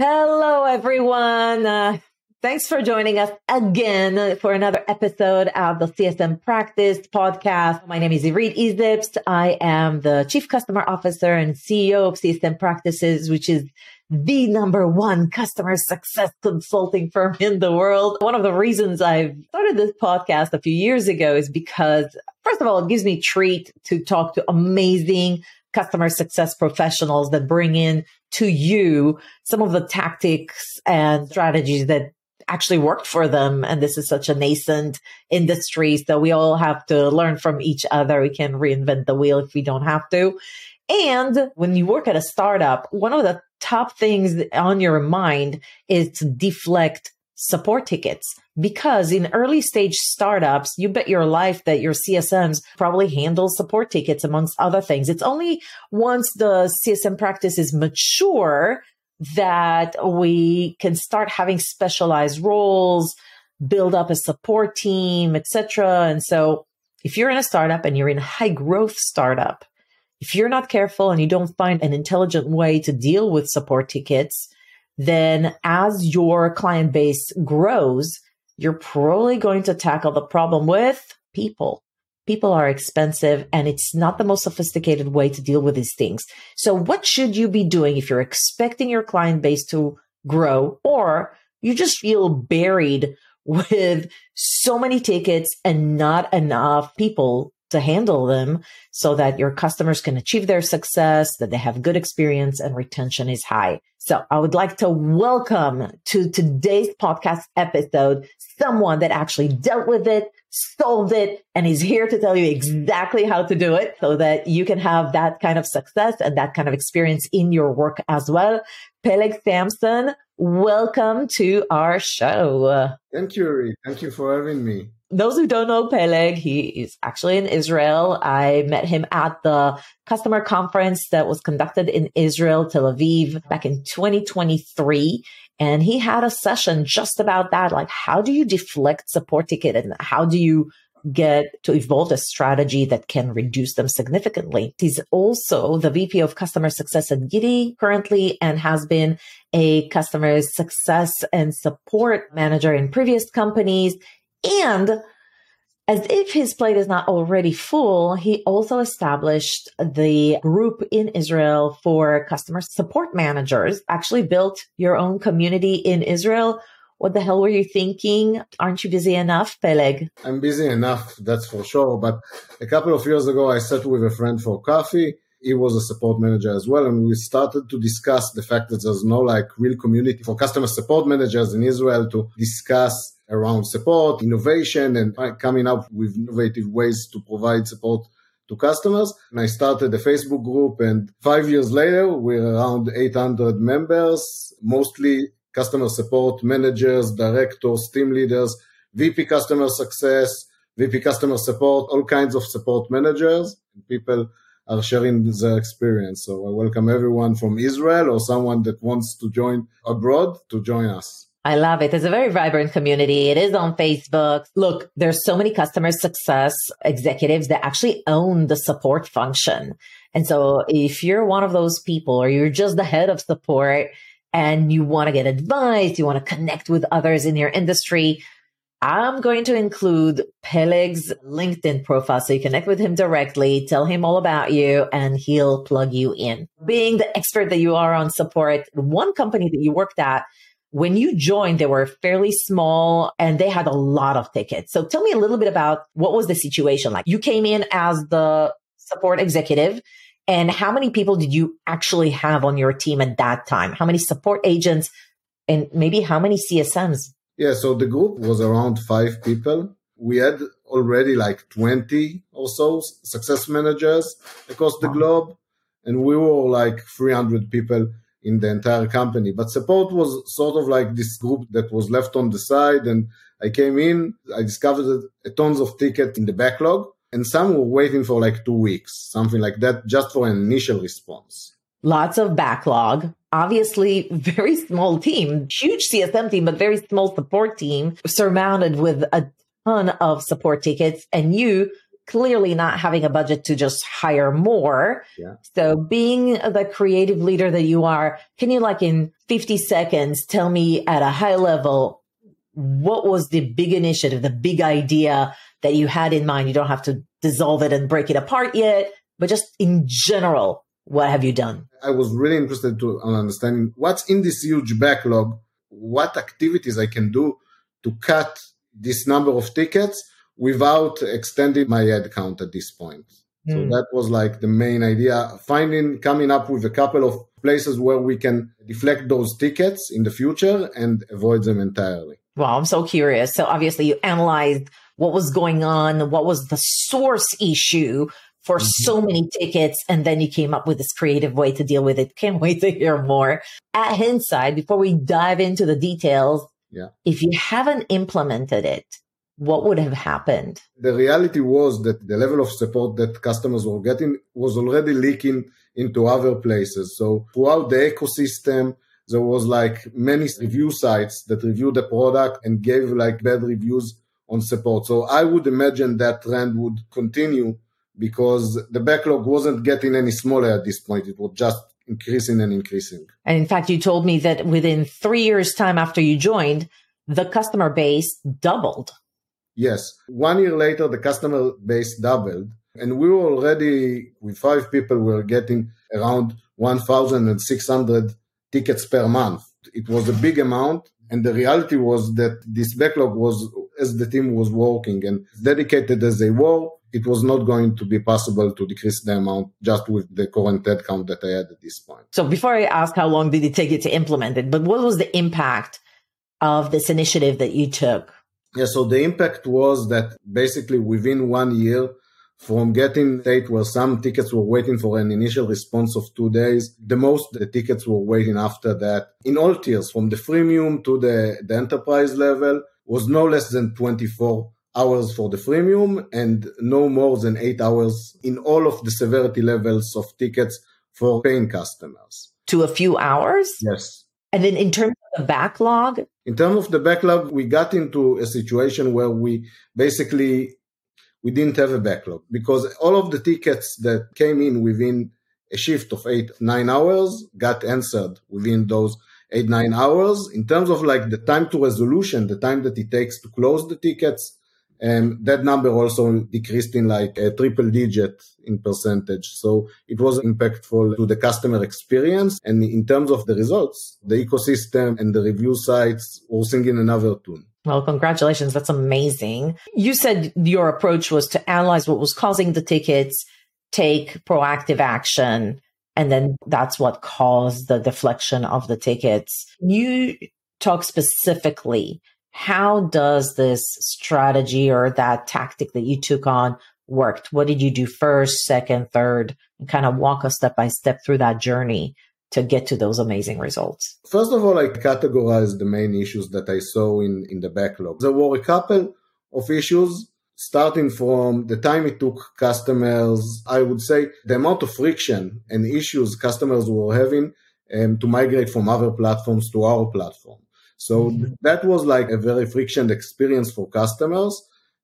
Hello, everyone. Uh, thanks for joining us again for another episode of the CSM Practice podcast. My name is Irit Eizips. I am the Chief Customer Officer and CEO of CSM Practices, which is the number one customer success consulting firm in the world. One of the reasons I've started this podcast a few years ago is because, first of all, it gives me treat to talk to amazing customer success professionals that bring in to you some of the tactics and strategies that actually worked for them. And this is such a nascent industry. So we all have to learn from each other. We can reinvent the wheel if we don't have to. And when you work at a startup, one of the top things on your mind is to deflect support tickets because in early stage startups, you bet your life that your CSMs probably handle support tickets amongst other things. It's only once the CSM practice is mature that we can start having specialized roles, build up a support team, etc. And so if you're in a startup and you're in a high growth startup, if you're not careful and you don't find an intelligent way to deal with support tickets, then as your client base grows, you're probably going to tackle the problem with people. People are expensive and it's not the most sophisticated way to deal with these things. So what should you be doing if you're expecting your client base to grow or you just feel buried with so many tickets and not enough people to handle them so that your customers can achieve their success, that they have good experience and retention is high. So I would like to welcome to today's podcast episode someone that actually dealt with it, solved it, and is here to tell you exactly how to do it so that you can have that kind of success and that kind of experience in your work as well. Peleg Samson, welcome to our show. Thank you. Thank you for having me those who don't know Peleg, he is actually in Israel. I met him at the customer conference that was conducted in Israel, Tel Aviv back in 2023. And he had a session just about that. Like, how do you deflect support ticket and how do you get to evolve a strategy that can reduce them significantly. He's also the VP of customer success at Guidde currently and has been a customer success and support manager in previous companies. And as if his plate is not already full, he also established the group in Israel for customer support managers, actually built your own community in Israel. What the hell were you thinking? Aren't you busy enough, Peleg? I'm busy enough, that's for sure. But a couple of years ago, I sat with a friend for coffee. He was a support manager as well. And we started to discuss the fact that there's no like real community for customer support managers in Israel to discuss around support, innovation, and coming up with innovative ways to provide support to customers. And I started a Facebook group and five years later, we're around 800 members, mostly customer support managers, directors, team leaders, VP customer success, VP customer support, all kinds of support managers. People are sharing their experience. So I welcome everyone from Israel or someone that wants to join abroad to join us. I love it. It's a very vibrant community. It is on Facebook. Look, there's so many customer success executives that actually own the support function. And so if you're one of those people or you're just the head of support and you want to get advice, you want to connect with others in your industry, I'm going to include Peleg's LinkedIn profile so you connect with him directly, tell him all about you, and he'll plug you in. Being the expert that you are on support, one company that you worked at when you joined, they were fairly small and they had a lot of tickets. So tell me a little bit about what was the situation like? You came in as the support executive and how many people did you actually have on your team at that time? How many support agents and maybe how many CSMs? Yeah, so the group was around five people. We had already like 20 or so success managers across the wow. globe. And we were like 300 people in the entire company. But support was sort of like this group that was left on the side. And I came in, I discovered tons of tickets in the backlog, and some were waiting for like two weeks, something like that, just for an initial response. Lots of backlog. Obviously, very small team, huge CSM team, but very small support team surmounted with a ton of support tickets. And you clearly not having a budget to just hire more. Yeah. So being the creative leader that you are, can you like in 50 seconds tell me at a high level, what was the big initiative, the big idea that you had in mind? You don't have to dissolve it and break it apart yet, but just in general, what have you done? I was really interested to understanding what's in this huge backlog, what activities I can do to cut this number of tickets without extending my head count at this point. Mm. So hmm. that was like the main idea, finding, coming up with a couple of places where we can deflect those tickets in the future and avoid them entirely. Well, I'm so curious. So obviously you analyzed what was going on, what was the source issue for mm-hmm. so many tickets, and then you came up with this creative way to deal with it. Can't wait to hear more. At Hindsight, before we dive into the details, yeah. if you haven't implemented it, what would have happened? The reality was that the level of support that customers were getting was already leaking into other places. So throughout the ecosystem, there was like many review sites that reviewed the product and gave like bad reviews on support. So I would imagine that trend would continue because the backlog wasn't getting any smaller at this point. It was just increasing and increasing. And in fact, you told me that within three years time after you joined, the customer base doubled. Yes. One year later, the customer base doubled and we were already with five people, we were getting around 1,600 tickets per month. It was a big amount. And the reality was that this backlog was, as the team was working and dedicated as they were, it was not going to be possible to decrease the amount just with the current headcount that I had at this point. So before I ask how long did it take you to implement it, but what was the impact of this initiative that you took? Yeah, so the impact was that basically within one year, from getting state where some tickets were waiting for an initial response of two days. The most the tickets were waiting after that in all tiers from the freemium to the, the enterprise level was no less than 24 hours for the freemium and no more than eight hours in all of the severity levels of tickets for paying customers. To a few hours? Yes. And then in terms of the backlog? In terms of the backlog, we got into a situation where we basically we didn't have a backlog because all of the tickets that came in within a shift of eight, nine hours got answered within those eight, nine hours. In terms of like the time to resolution, the time that it takes to close the tickets, and that number also decreased in like a triple digit in percentage. So it was impactful to the customer experience. And in terms of the results, the ecosystem and the review sites were singing another tune. Well, congratulations. That's amazing. You said your approach was to analyze what was causing the tickets, take proactive action, and then that's what caused the deflection of the tickets. You talk specifically how does this strategy or that tactic that you took on worked? What did you do first, second, third, and kind of walk us step by step through that journey to get to those amazing results? First of all, I categorized the main issues that I saw in, in the backlog. There were a couple of issues starting from the time it took customers, I would say the amount of friction and issues customers were having um, to migrate from other platforms to our platform. So mm-hmm. that was like a very friction experience for customers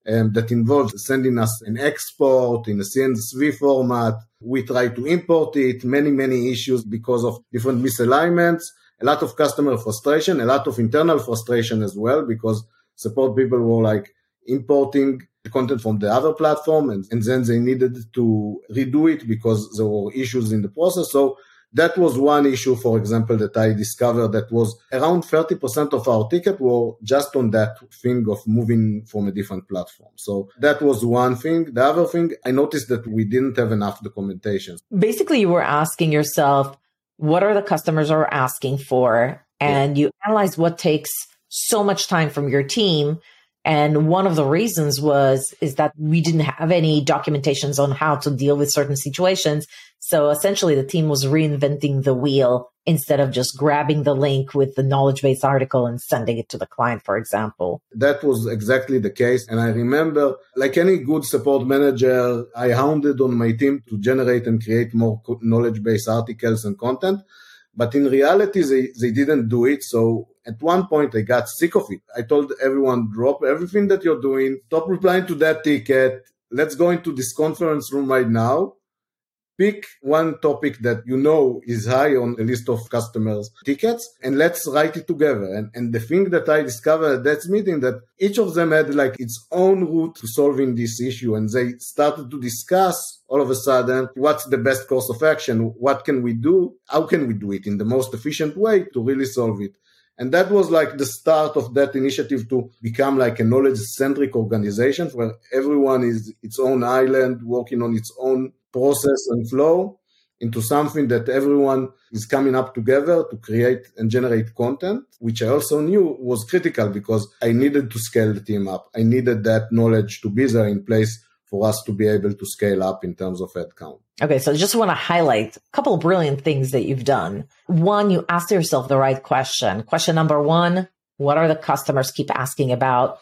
um, that involved sending us an export in a CSV format. We tried to import it, many, many issues because of different misalignments, a lot of customer frustration, a lot of internal frustration as well, because support people were like importing the content from the other platform and, and then they needed to redo it because there were issues in the process. So that was one issue, for example, that I discovered that was around 30% of our ticket were just on that thing of moving from a different platform. So that was one thing. The other thing, I noticed that we didn't have enough documentation. Basically, you were asking yourself, what are the customers are asking for? And yeah. you analyze what takes so much time from your team. And one of the reasons was, is that we didn't have any documentations on how to deal with certain situations. So essentially the team was reinventing the wheel instead of just grabbing the link with the knowledge base article and sending it to the client, for example. That was exactly the case. And I remember, like any good support manager, I hounded on my team to generate and create more knowledge base articles and content. But in reality, they, they didn't do it. So at one point, I got sick of it. I told everyone, drop everything that you're doing, stop replying to that ticket, let's go into this conference room right now pick one topic that you know is high on the list of customers tickets and let's write it together. And, and the thing that i discovered at that meeting that each of them had like its own route to solving this issue. And they started to discuss all of a sudden what's the best course of action what can we do how can we do it in the most efficient way to really solve it. And that was like the start of that initiative to become like a knowledge centric organization where everyone is its own island working on its own process and flow into something that everyone is coming up together to create and generate content, which I also knew was critical because I needed to scale the team up. I needed that knowledge to be there in place for us to be able to scale up in terms of headcount. Okay, so I just want to highlight a couple of brilliant things that you've done. One, you asked yourself the right question. Question number one, what are the customers keep asking about?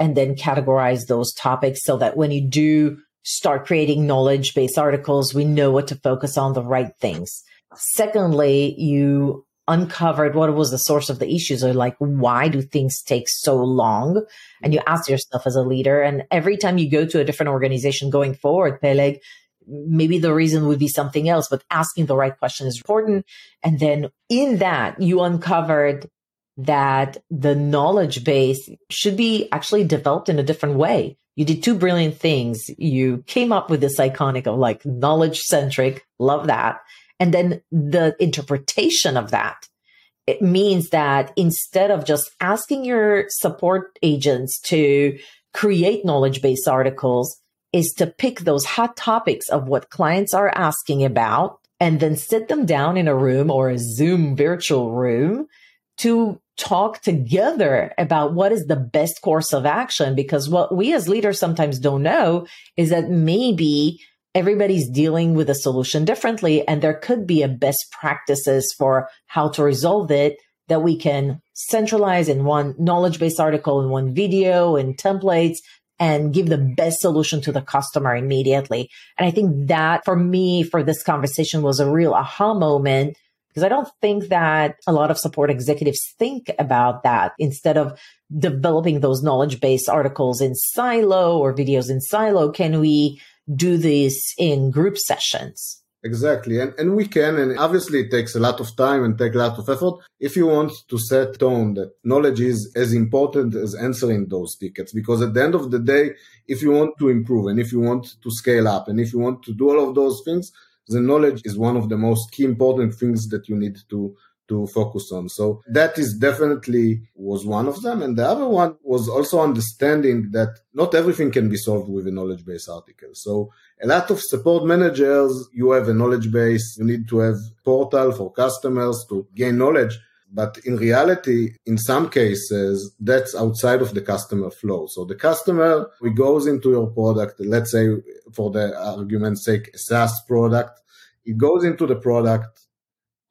And then categorize those topics so that when you do start creating knowledge based articles. We know what to focus on, the right things. Secondly, you uncovered what was the source of the issues or like, why do things take so long? And you ask yourself as a leader. And every time you go to a different organization going forward, Peleg, maybe the reason would be something else, but asking the right question is important. And then in that, you uncovered that the knowledge base should be actually developed in a different way you did two brilliant things. You came up with this iconic of like knowledge centric, love that. And then the interpretation of that. It means that instead of just asking your support agents to create knowledge based articles, is to pick those hot topics of what clients are asking about and then sit them down in a room or a Zoom virtual room to talk together about what is the best course of action. Because what we as leaders sometimes don't know is that maybe everybody's dealing with a solution differently and there could be a best practices for how to resolve it that we can centralize in one knowledge based article in one video and templates and give the best solution to the customer immediately. And I think that for me, for this conversation was a real aha moment because I don't think that a lot of support executives think about that instead of developing those knowledge based articles in silo or videos in silo. Can we do this in group sessions? Exactly. And, and we can. And obviously it takes a lot of time and take a lot of effort. If you want to set tone that knowledge is as important as answering those tickets, because at the end of the day, if you want to improve and if you want to scale up and if you want to do all of those things, the knowledge is one of the most key important things that you need to to focus on. So that is definitely was one of them. And the other one was also understanding that not everything can be solved with a knowledge base article. So a lot of support managers, you have a knowledge base, you need to have portal for customers to gain knowledge. But in reality, in some cases, that's outside of the customer flow. So the customer, he goes into your product, let's say for the argument's sake, a SaaS product. He goes into the product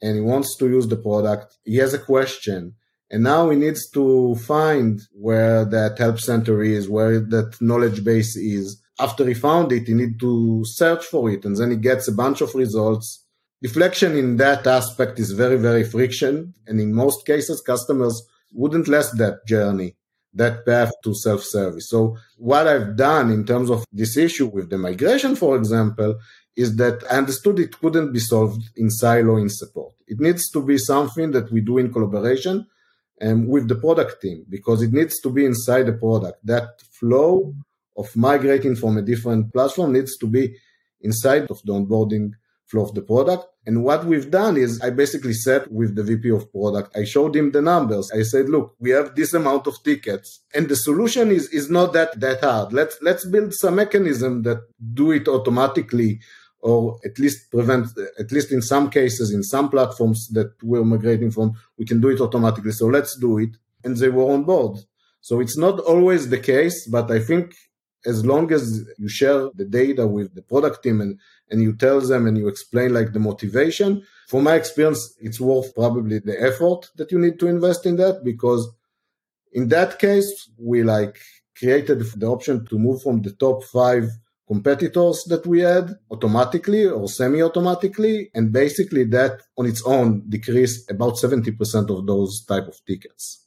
and he wants to use the product. He has a question. And now he needs to find where that help center is, where that knowledge base is. After he found it, he need to search for it. And then he gets a bunch of results. Deflection in that aspect is very, very friction. And in most cases, customers wouldn't last that journey that path to self-service. So what I've done in terms of this issue with the migration, for example, is that I understood it couldn't be solved in silo in support. It needs to be something that we do in collaboration and with the product team because it needs to be inside the product. That flow of migrating from a different platform needs to be inside of the onboarding flow of the product. And what we've done is I basically sat with the VP of product. I showed him the numbers. I said, look, we have this amount of tickets and the solution is, is not that, that hard. Let's, let's build some mechanism that do it automatically or at least prevent, at least in some cases, in some platforms that we're migrating from, we can do it automatically. So let's do it. And they were on board. So it's not always the case, but I think as long as you share the data with the product team and, and you tell them and you explain like the motivation, from my experience, it's worth probably the effort that you need to invest in that because in that case, we like created the option to move from the top five competitors that we had automatically or semi-automatically and basically that on its own decreased about 70% of those type of tickets.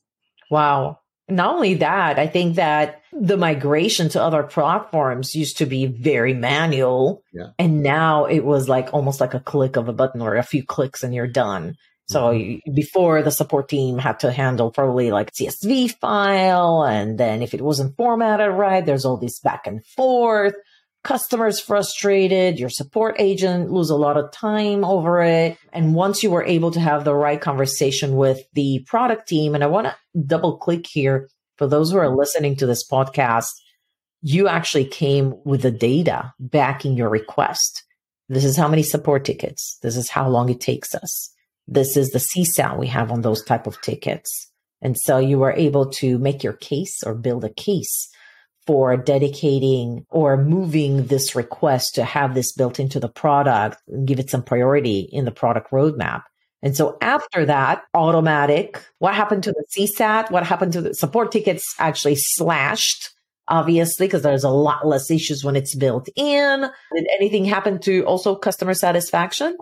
Wow not only that, I think that the migration to other platforms used to be very manual. Yeah. And now it was like almost like a click of a button or a few clicks and you're done. So mm-hmm. before the support team had to handle probably like CSV file. And then if it wasn't formatted right, there's all this back and forth. Customers frustrated, your support agent lose a lot of time over it. And once you were able to have the right conversation with the product team, and I want to double click here for those who are listening to this podcast, you actually came with the data backing your request. This is how many support tickets. This is how long it takes us. This is the CSAT we have on those type of tickets. And so you were able to make your case or build a case for dedicating or moving this request to have this built into the product and give it some priority in the product roadmap. And so after that, automatic, what happened to the CSAT? What happened to the support tickets actually slashed? Obviously, because there's a lot less issues when it's built in. Did anything happen to also customer satisfaction?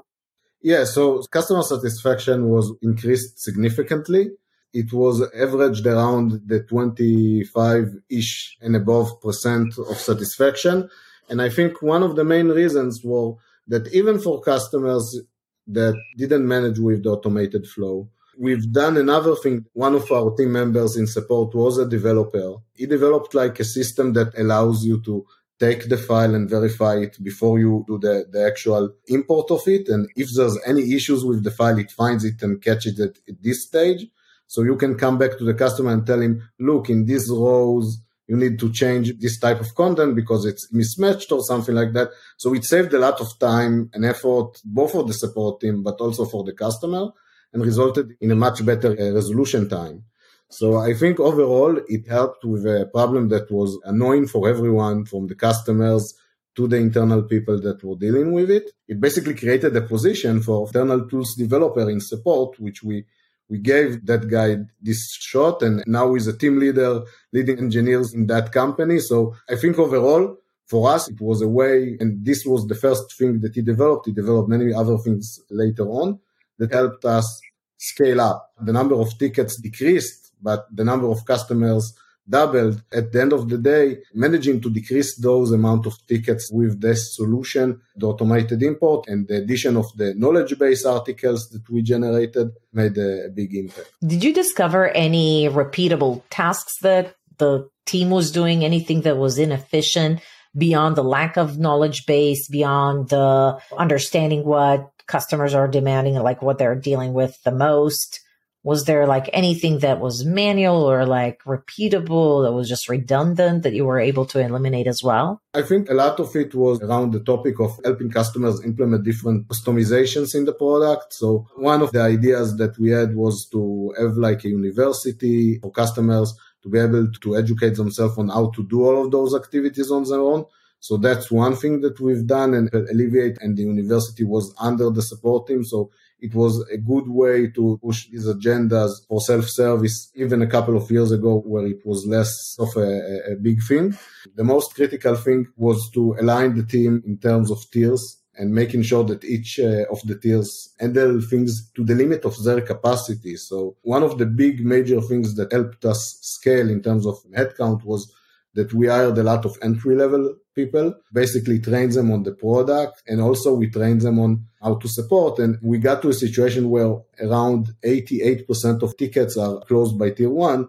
Yeah, so customer satisfaction was increased significantly. It was averaged around the 25 ish and above percent of satisfaction. And I think one of the main reasons were that even for customers that didn't manage with the automated flow, we've done another thing. One of our team members in support was a developer. He developed like a system that allows you to take the file and verify it before you do the, the actual import of it. And if there's any issues with the file, it finds it and catches it at this stage. So you can come back to the customer and tell him, look, in these rows, you need to change this type of content because it's mismatched or something like that. So it saved a lot of time and effort, both for the support team, but also for the customer and resulted in a much better uh, resolution time. So I think overall it helped with a problem that was annoying for everyone from the customers to the internal people that were dealing with it. It basically created a position for internal tools developer in support, which we we gave that guy this shot and now he's a team leader leading engineers in that company. So I think overall for us, it was a way, and this was the first thing that he developed. He developed many other things later on that helped us scale up. The number of tickets decreased but the number of customers doubled. At the end of the day, managing to decrease those amount of tickets with this solution, the automated import and the addition of the knowledge base articles that we generated made a, big impact. Did you discover any repeatable tasks that the team was doing, anything that was inefficient beyond the lack of knowledge base, beyond the understanding what customers are demanding, and like what they're dealing with the most? Was there like anything that was manual or like repeatable that was just redundant that you were able to eliminate as well? I think a lot of it was around the topic of helping customers implement different customizations in the product. So one of the ideas that we had was to have like a university for customers to be able to educate themselves on how to do all of those activities on their own. So that's one thing that we've done and alleviate. And the university was under the support team. So it was a good way to push these agendas for self-service even a couple of years ago where it was less of a, a big thing. The most critical thing was to align the team in terms of tiers and making sure that each uh, of the tiers handle things to the limit of their capacity. So one of the big major things that helped us scale in terms of headcount was that we hired a lot of entry level people, basically train them on the product and also we train them on how to support. And we got to a situation where around 88% of tickets are closed by tier one.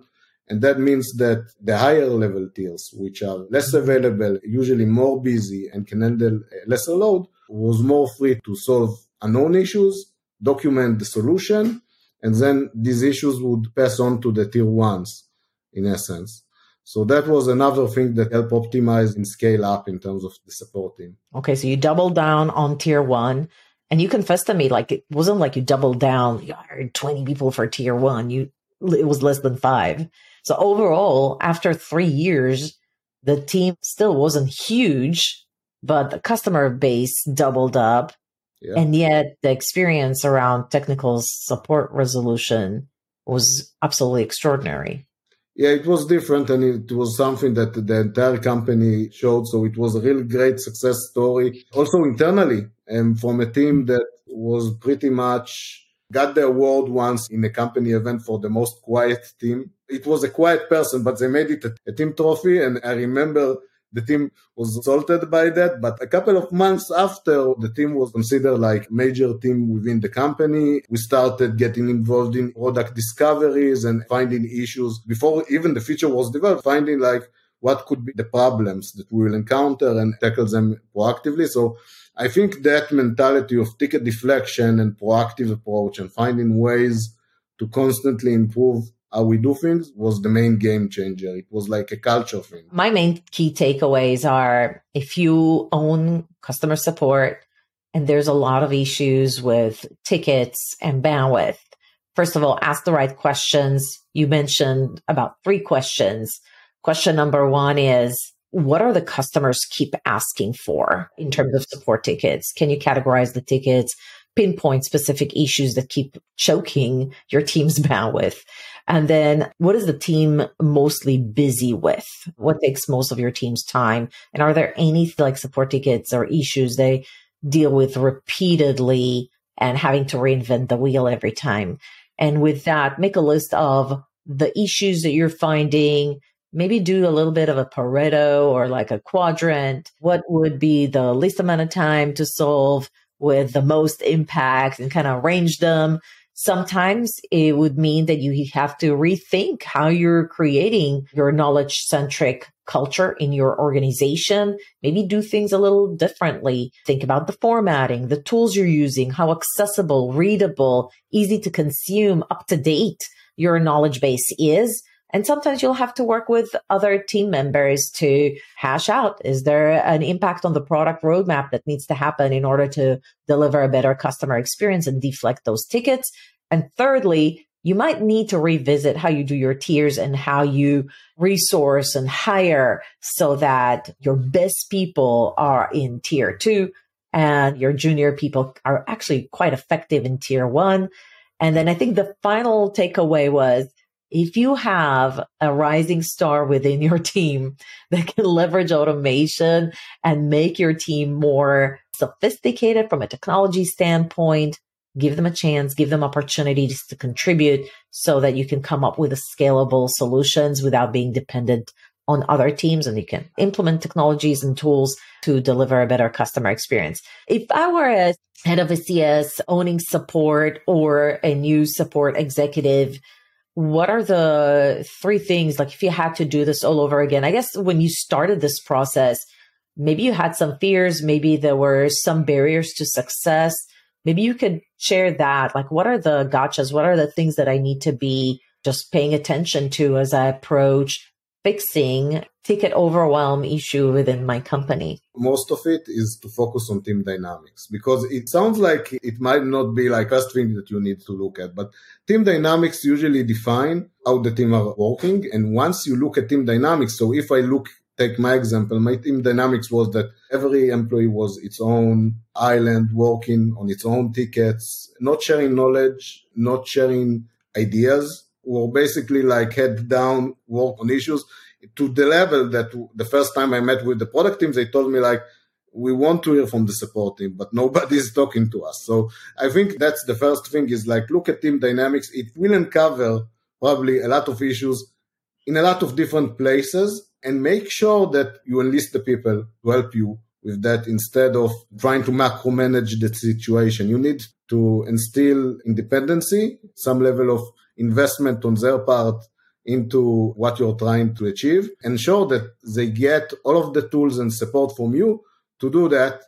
And that means that the higher level tiers, which are less available, usually more busy and can handle lesser load, was more free to solve unknown issues, document the solution, and then these issues would pass on to the tier ones in essence. So that was another thing that helped optimize and scale up in terms of the support team. Okay, so you doubled down on tier one, and you confessed to me like it wasn't like you doubled down. You hired twenty people for tier one. You it was less than five. So overall, after three years, the team still wasn't huge, but the customer base doubled up, yeah. and yet the experience around technical support resolution was absolutely extraordinary. Yeah, it was different and it was something that the entire company showed. So it was a really great success story. Also internally and from a team that was pretty much got the award once in a company event for the most quiet team. It was a quiet person, but they made it a team trophy. And I remember the team was assaulted by that. But a couple of months after the team was considered like major team within the company, we started getting involved in product discoveries and finding issues before even the feature was developed, finding like what could be the problems that we will encounter and tackle them proactively. So I think that mentality of ticket deflection and proactive approach and finding ways to constantly improve how we do things was the main game changer. It was like a culture thing. My main key takeaways are if you own customer support and there's a lot of issues with tickets and bandwidth, first of all, ask the right questions. You mentioned about three questions. Question number one is, what are the customers keep asking for in terms of support tickets? Can you categorize the tickets? Pinpoint specific issues that keep choking your team's bandwidth? And then what is the team mostly busy with? What takes most of your team's time? And are there any like support tickets or issues they deal with repeatedly and having to reinvent the wheel every time? And with that, make a list of the issues that you're finding. Maybe do a little bit of a Pareto or like a quadrant. What would be the least amount of time to solve? With the most impact and kind of arrange them. Sometimes it would mean that you have to rethink how you're creating your knowledge centric culture in your organization. Maybe do things a little differently. Think about the formatting, the tools you're using, how accessible, readable, easy to consume, up to date your knowledge base is and sometimes you'll have to work with other team members to hash out is there an impact on the product roadmap that needs to happen in order to deliver a better customer experience and deflect those tickets? And thirdly, you might need to revisit how you do your tiers and how you resource and hire so that your best people are in tier two and your junior people are actually quite effective in tier one. And then I think the final takeaway was if you have a rising star within your team that can leverage automation and make your team more sophisticated from a technology standpoint, give them a chance, give them opportunities to contribute so that you can come up with scalable solutions without being dependent on other teams and you can implement technologies and tools to deliver a better customer experience. If I were a head of a CS owning support or a new support executive what are the three things like if you had to do this all over again? I guess when you started this process maybe you had some fears maybe there were some barriers to success. Maybe you could share that. Like what are the gotchas? What are the things that i need to be just paying attention to as i approach fixing ticket overwhelm issue within my company? Most of it is to focus on team dynamics because it sounds like it might not be like first thing that you need to look at, but team dynamics usually define how the team are working. And once you look at team dynamics, so if I look take my example, my team dynamics was that every employee was its own island working on its own tickets, not sharing knowledge, not sharing ideas were basically like head down work on issues to the level that the first time I met with the product teams, they told me like, we want to hear from the support team, but nobody is talking to us. So I think that's the first thing is like, look at team dynamics. It will uncover probably a lot of issues in a lot of different places and make sure that you enlist the people to help you with that instead of trying to macromanage the situation. You need to instill independency, some level of investment on their part into what you're trying to achieve. Ensure that they get all of the tools and support from you to do that.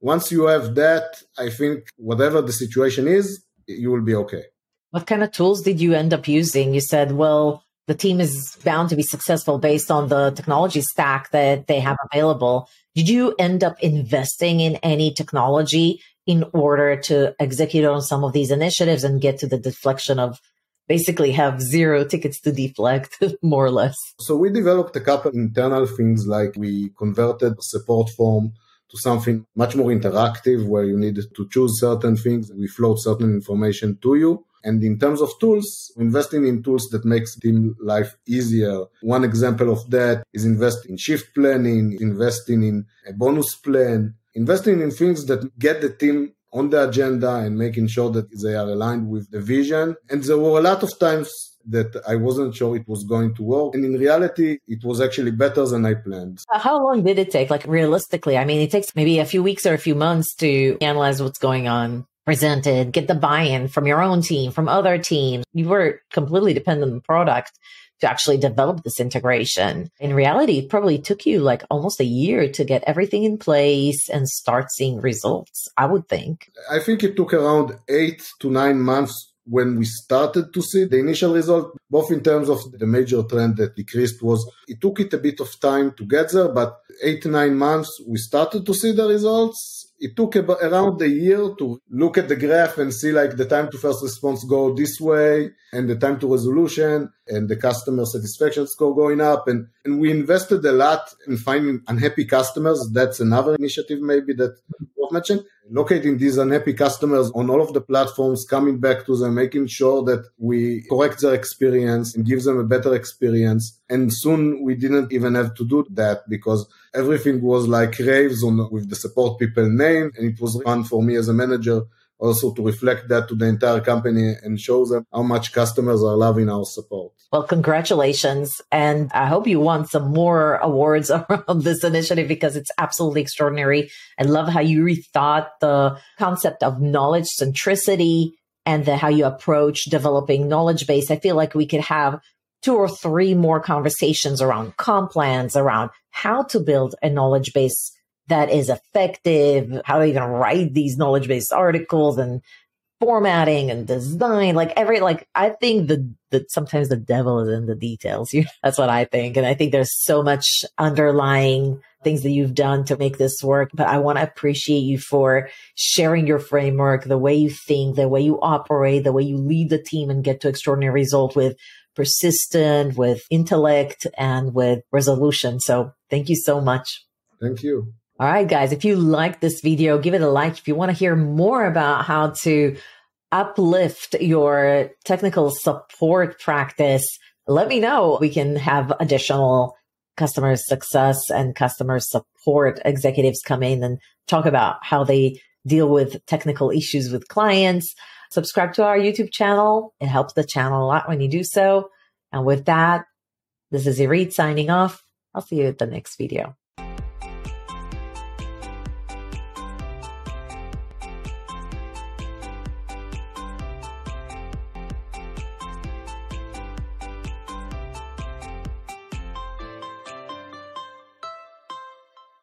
Once you have that, I think whatever the situation is, you will be okay. What kind of tools did you end up using? You said, well, the team is bound to be successful based on the technology stack that they have available. Did you end up investing in any technology in order to execute on some of these initiatives and get to the deflection of basically have zero tickets to deflect, more or less. So we developed a couple internal things like we converted support form to something much more interactive where you needed to choose certain things. We float certain information to you. And in terms of tools, investing in tools that makes team life easier. One example of that is investing in shift planning, investing in a bonus plan, investing in things that get the team on the agenda and making sure that they are aligned with the vision. And there were a lot of times that I wasn't sure it was going to work. And in reality, it was actually better than I planned. How long did it take? Like realistically, I mean, it takes maybe a few weeks or a few months to analyze what's going on presented, get the buy-in from your own team, from other teams. You were completely dependent on the product to actually develop this integration. In reality, it probably took you like almost a year to get everything in place and start seeing results, I would think. I think it took around eight to nine months when we started to see the initial result, both in terms of the major trend that decreased was it took it a bit of time to get there, but eight to nine months, we started to see the results it took about, around a year to look at the graph and see like the time to first response go this way and the time to resolution and the customer satisfaction score going up and, and we invested a lot in finding unhappy customers. That's another initiative maybe that was mentioned locating these unhappy customers on all of the platforms coming back to them making sure that we correct their experience and give them a better experience. And soon we didn't even have to do that because everything was like raves on with the support people name. And it was fun for me as a manager also to reflect that to the entire company and show them how much customers are loving our support. Well, congratulations. And I hope you won some more awards around this initiative because it's absolutely extraordinary. I love how you rethought the concept of knowledge centricity and the, how you approach developing knowledge base. I feel like we could have two or three more conversations around comp plans, around how to build a knowledge base that is effective, how to even write these knowledge based articles and formatting and design like every like i think the that sometimes the devil is in the details you that's what i think. And i think there's so much underlying things that you've done to make this work but i want to appreciate you for sharing your framework the way you think the way you operate the way you lead the team and get to extraordinary result with persistent with intellect and with resolution. So thank you so much. Thank you all right, guys, if you like this video, give it a like. If you want to hear more about how to uplift your technical support practice, let me know. We can have additional customer success and customer support executives come in and talk about how they deal with technical issues with clients. Subscribe to our YouTube channel. It helps the channel a lot when you do so. And with that, this is Irit signing off. I'll see you at the next video.